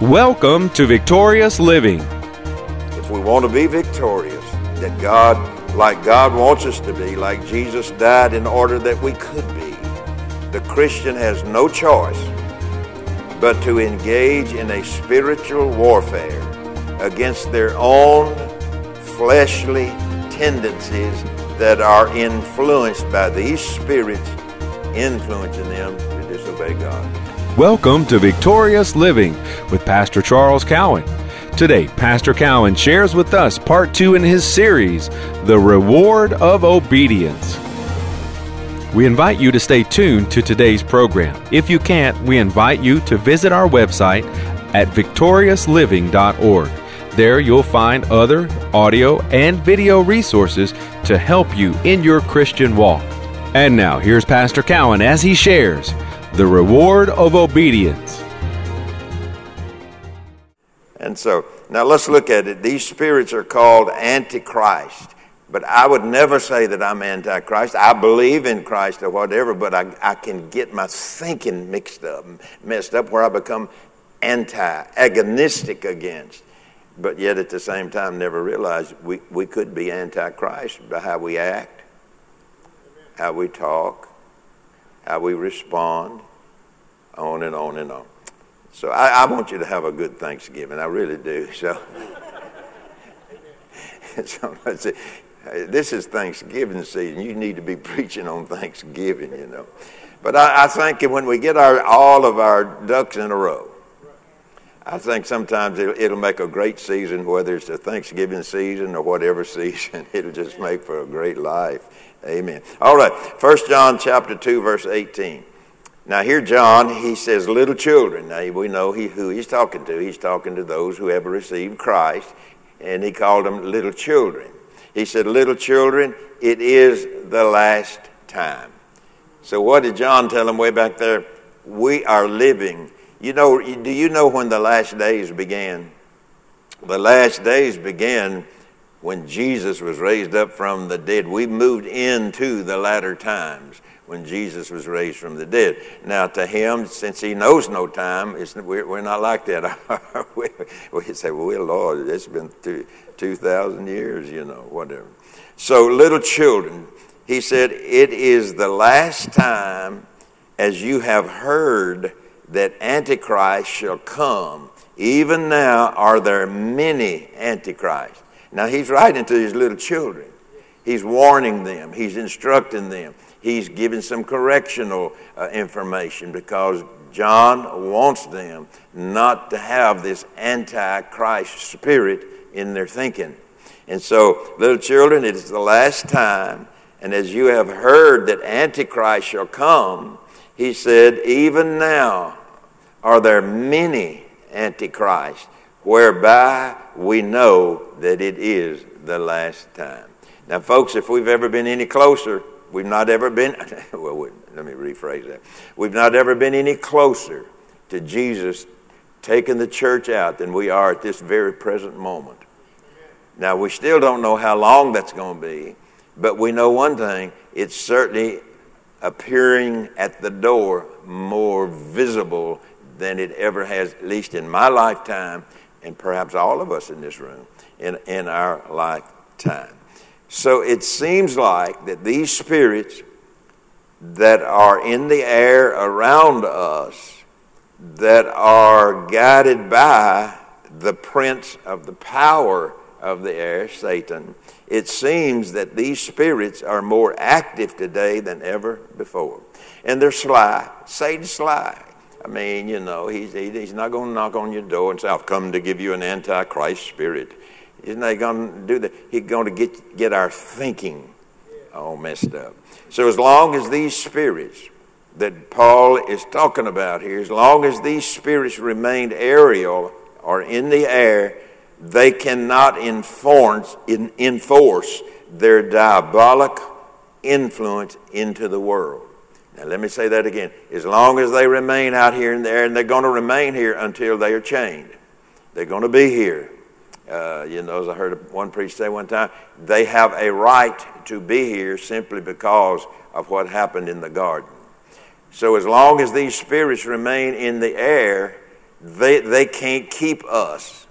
Welcome to Victorious Living. If we want to be victorious, that God, like God wants us to be, like Jesus died in order that we could be, the Christian has no choice but to engage in a spiritual warfare against their own fleshly tendencies that are influenced by these spirits influencing them to disobey God. Welcome to Victorious Living with Pastor Charles Cowan. Today, Pastor Cowan shares with us part two in his series, The Reward of Obedience. We invite you to stay tuned to today's program. If you can't, we invite you to visit our website at victoriousliving.org. There you'll find other audio and video resources to help you in your Christian walk. And now, here's Pastor Cowan as he shares the reward of obedience. And so, now let's look at it. These spirits are called Antichrist. But I would never say that I'm Antichrist. I believe in Christ or whatever, but I, I can get my thinking mixed up, messed up, where I become anti, agonistic against. But yet at the same time, never realize we, we could be Antichrist by how we act, how we talk, how we respond, on and on and on. So I, I want you to have a good Thanksgiving. I really do. So, so. This is Thanksgiving season. You need to be preaching on Thanksgiving, you know. But I, I think when we get our, all of our ducks in a row, I think sometimes it'll, it'll, make a great season, whether it's a Thanksgiving season or whatever season. It'll just make for a great life. Amen. All right, First John chapter 2, verse 18. Now, here, John, he says, little children. Now, we know he, who he's talking to. He's talking to those who ever received Christ, and he called them little children. He said, Little children, it is the last time. So, what did John tell them way back there? We are living. You know, do you know when the last days began? The last days began when Jesus was raised up from the dead. We moved into the latter times when Jesus was raised from the dead. Now, to him, since he knows no time, we're, we're, not like that. we, we say, well, Lord, it's been 2,000 years, you know, whatever. So, little children, he said, it is the last time as you have heard that Antichrist shall come. Even now are there many Antichrists. Now, he's writing to his little children. He's warning them, he's instructing them he's giving some correctional uh, information because John wants them not to have this antichrist spirit in their thinking. And so, little children, it is the last time, and as you have heard that Antichrist shall come, he said, even now are there many Antichrists, whereby we know that it is the last time. Now, folks, if we've ever been any closer We've not ever been, well, let me rephrase that. We've not ever been any closer to Jesus taking the church out than we are at this very present moment. Now, we still don't know how long that's going to be, but we know one thing it's certainly appearing at the door more visible than it ever has, at least in my lifetime, and perhaps all of us in this room, in, in our lifetime. So it seems like that these spirits that are in the air around us, that are guided by the prince of the power of the air, Satan, it seems that these spirits are more active today than ever before. And they're sly. Satan's sly. I mean, you know, he's, he's not going to knock on your door and say, I've come to give you an antichrist spirit. Isn't he going to do that? He's going to get, get our thinking all messed up. So, as long as these spirits that Paul is talking about here, as long as these spirits remain aerial or in the air, they cannot enforce, enforce their diabolic influence into the world. Now, let me say that again. As long as they remain out here in the air, and they're going to remain here until they are chained, they're going to be here. Uh, you know, as I heard one preacher say one time, they have a right to be here simply because of what happened in the garden. So, as long as these spirits remain in the air, They, they can't keep us.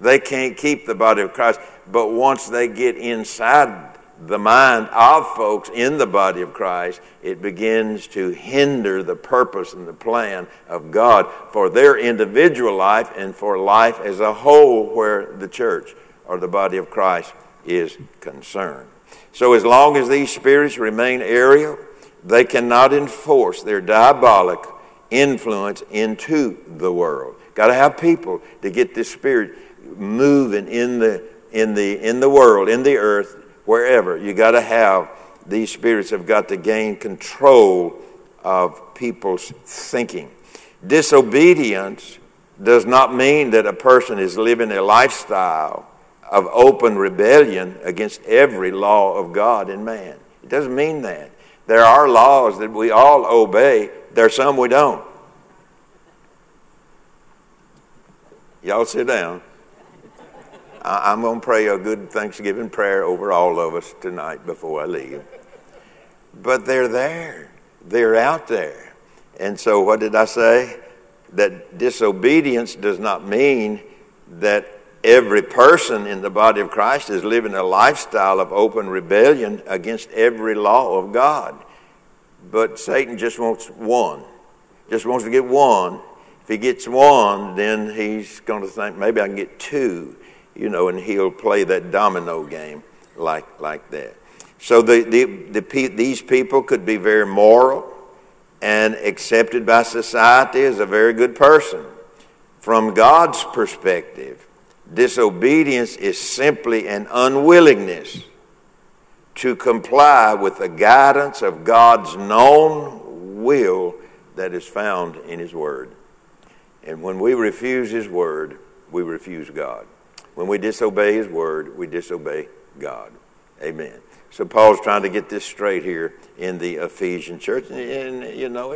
They can't keep the body of Christ. But once they get inside the mind of folks in the body of Christ, it begins to hinder the purpose and the plan of God for their individual life and for life as a whole where the church or the body of Christ is concerned. So, as long as these spirits remain aerial, they cannot enforce their diabolic influence into the world. Got to have people to get this spirit moving in the in the in the world, in the earth, wherever. You got to have these spirits have got to gain control of people's thinking. Disobedience does not mean that a person is living a lifestyle of open rebellion against every law of God and man. It doesn't mean that. There are laws that we all obey, there are some we don't. Y'all sit down. I'm going to pray a good Thanksgiving prayer over all of us tonight before I leave. But they're there, they're out there. And so, what did I say? That disobedience does not mean that every person in the body of Christ is living a lifestyle of open rebellion against every law of God. But Satan just wants one, just wants to get one. If he gets one, then he's going to think maybe I can get two you know, and he'll play that domino game like, like that. So the, the, the, these people could be very moral and accepted by society as a very good person. From God's perspective, disobedience is simply an unwillingness to comply with the guidance of God's known will that is found in His Word. And when we refuse His Word, we refuse God. When we disobey His word, we disobey God. Amen. So Paul's trying to get this straight here in the Ephesian church, and, and you know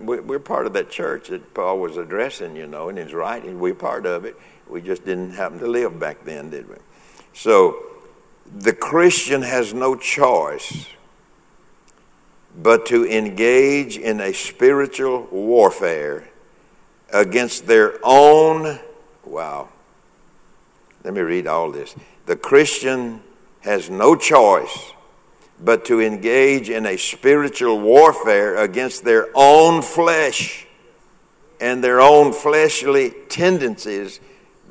we're part of that church that Paul was addressing. You know, and he's right, and we're part of it. We just didn't happen to live back then, did we? So the Christian has no choice but to engage in a spiritual warfare against their own wow let me read all this. The Christian has no choice but to engage in a spiritual warfare against their own flesh and their own fleshly tendencies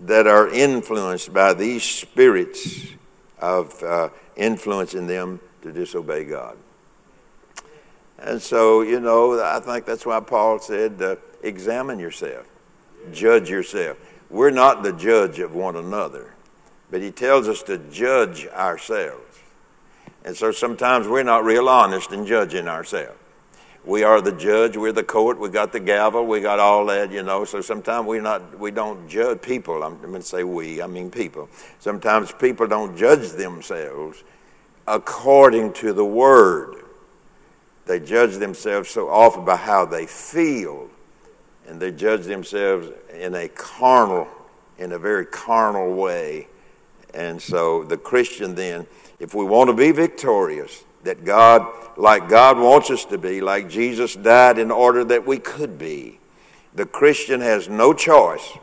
that are influenced by these spirits of uh, influencing them to disobey God. And so, you know, I think that's why Paul said, uh, examine yourself, judge yourself. We're not the judge of one another, but he tells us to judge ourselves. And so sometimes we're not real honest in judging ourselves. We are the judge, we're the court, we got the gavel, we got all that, you know. So sometimes we're not we don't judge people. I'm, going to say we, I mean people. Sometimes people don't judge themselves according to the word. They judge themselves so often by how they feel and they judge themselves in a carnal, in a very carnal way. And so the Christian then, if we want to be victorious, that God, like God wants us to be, like Jesus died in order that we could be, the Christian has no choice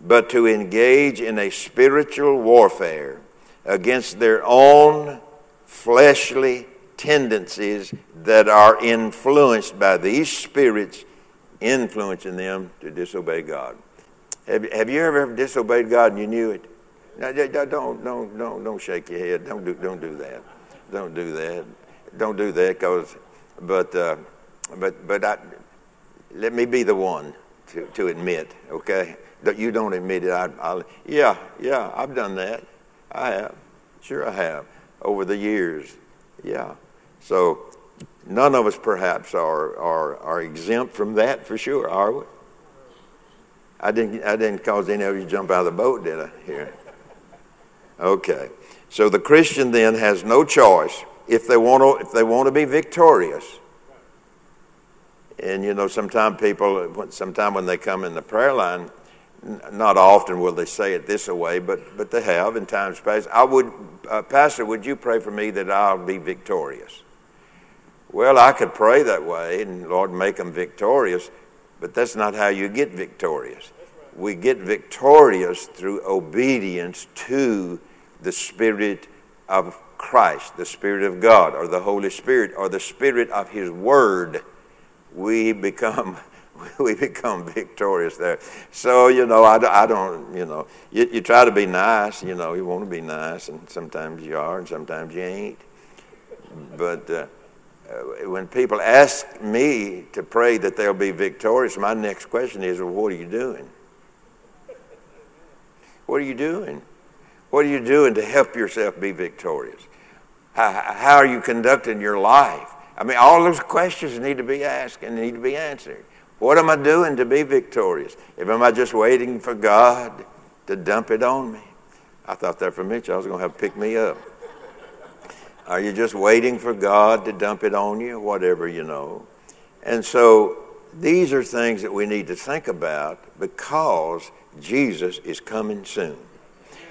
but to engage in a spiritual warfare against their own fleshly tendencies that are influenced by these spirits influencing them to disobey God. Have, have you ever disobeyed God and you knew it? No, don't, don't, don't, don't shake your head. Don't do, don't do that. Don't do that. Don't do that because, but, uh, but, but I, let me be the one to, to admit, okay? That you don't admit it. I, I'll, yeah, yeah, I've done that. I have. Sure, I have. Over the years. Yeah. So None of us perhaps are, are, are exempt from that for sure, are we? I didn't, I didn't cause any of you to jump out of the boat, did I? Here. Okay. So the Christian then has no choice if they want to, if they want to be victorious. And you know, sometimes people, sometimes when they come in the prayer line, not often will they say it this way, but, but they have in times past. I would, uh, Pastor, would you pray for me that I'll be victorious? Well, I could pray that way and Lord make them victorious, But that's not how you get victorious. We get victorious through obedience to the Spirit of Christ, the Spirit of God, or the Holy Spirit, or the Spirit of His Word. We become we become victorious there. So, you know, I, I don't, you know, you, you try to be nice, you know, you want to be nice, and sometimes you are, and sometimes you ain't. But uh, Uh, when people ask me to pray that they'll be victorious, my next question is, well, what are you doing? What are you doing? What are you doing to help yourself be victorious? How, how are you conducting your life? I mean, all those questions need to be asked and need to be answered. What am I doing to be victorious? If am I just waiting for God to dump it on me? I thought that for Mitch, I was going to have to pick me up. Are you just waiting for God to dump it on you? Whatever, you know. And so these are things that we need to think about because Jesus is coming soon.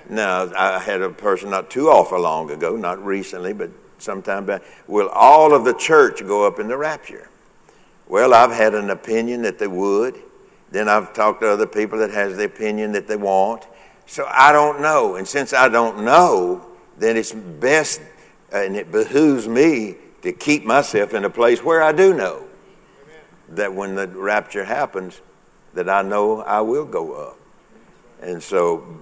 Now, I had a person not too awful long ago, not recently, but sometime back. Will all of the church go up in the rapture? Well, I've had an opinion that they would. Then I've talked to other people that has the opinion that they won't. So I don't know. And since I don't know, then it's best and it behooves me to keep myself in a place where I do know that when the rapture happens, that I know I will go up. And so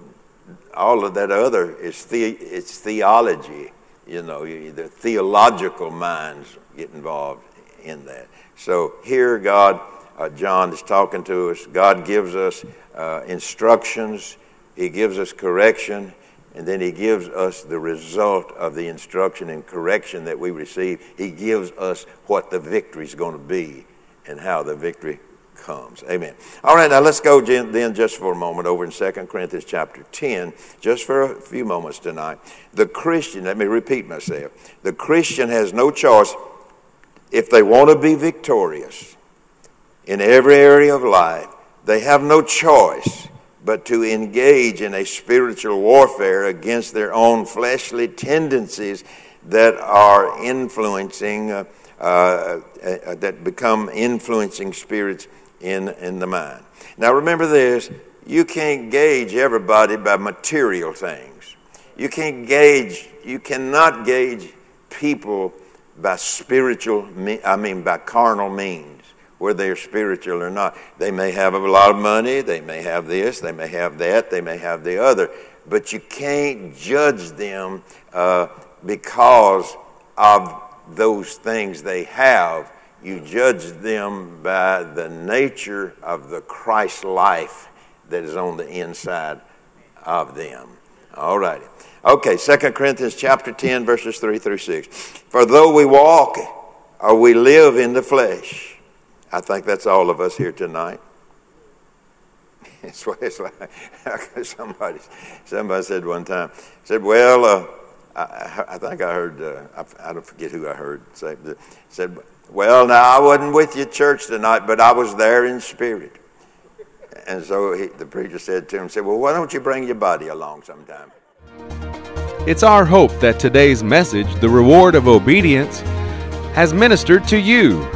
all of that other is the, it's theology. You know, the theological minds get involved in that. So here, God, uh, John is talking to us. God gives us uh, instructions. He gives us correction and then he gives us the result of the instruction and correction that we receive. He gives us what the victory is going to be and how the victory comes. Amen. All right, now let's go then just for a moment over in 2 Corinthians chapter 10, just for a few moments tonight. The Christian, let me repeat myself, the Christian has no choice if they want to be victorious in every area of life, they have no choice but to engage in a spiritual warfare against their own fleshly tendencies that are influencing, uh, uh, uh, that become influencing spirits in, in the mind. Now remember this you can't gauge everybody by material things. You can't gauge, you cannot gauge people by spiritual, I mean, by carnal means whether they're spiritual or not. They may have a lot of money, they may have this, they may have that, they may have the other, but you can't judge them uh, because of those things they have. You judge them by the nature of the Christ life that is on the inside of them. All righty. Okay, 2 Corinthians chapter 10, verses 3 through 6. For though we walk or we live in the flesh, I think that's all of us here tonight. It's it's like. somebody, somebody said one time, said, well, uh, I, I, think I heard, uh, I, I, don't forget who I heard say, said, well, now I wasn't with you at church tonight, but I was there in spirit. And so he, the preacher said to him, said, well, why don't you bring your body along sometime? It's our hope that today's message, The Reward of Obedience, has ministered to you.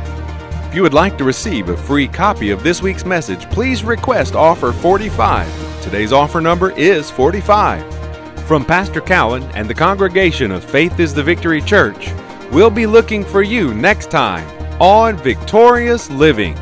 If you would like to receive a free copy of this week's message, please request offer 45. Today's offer number is 45. From Pastor Cowan and the congregation of Faith is the Victory Church, we'll be looking for you next time on Victorious Living.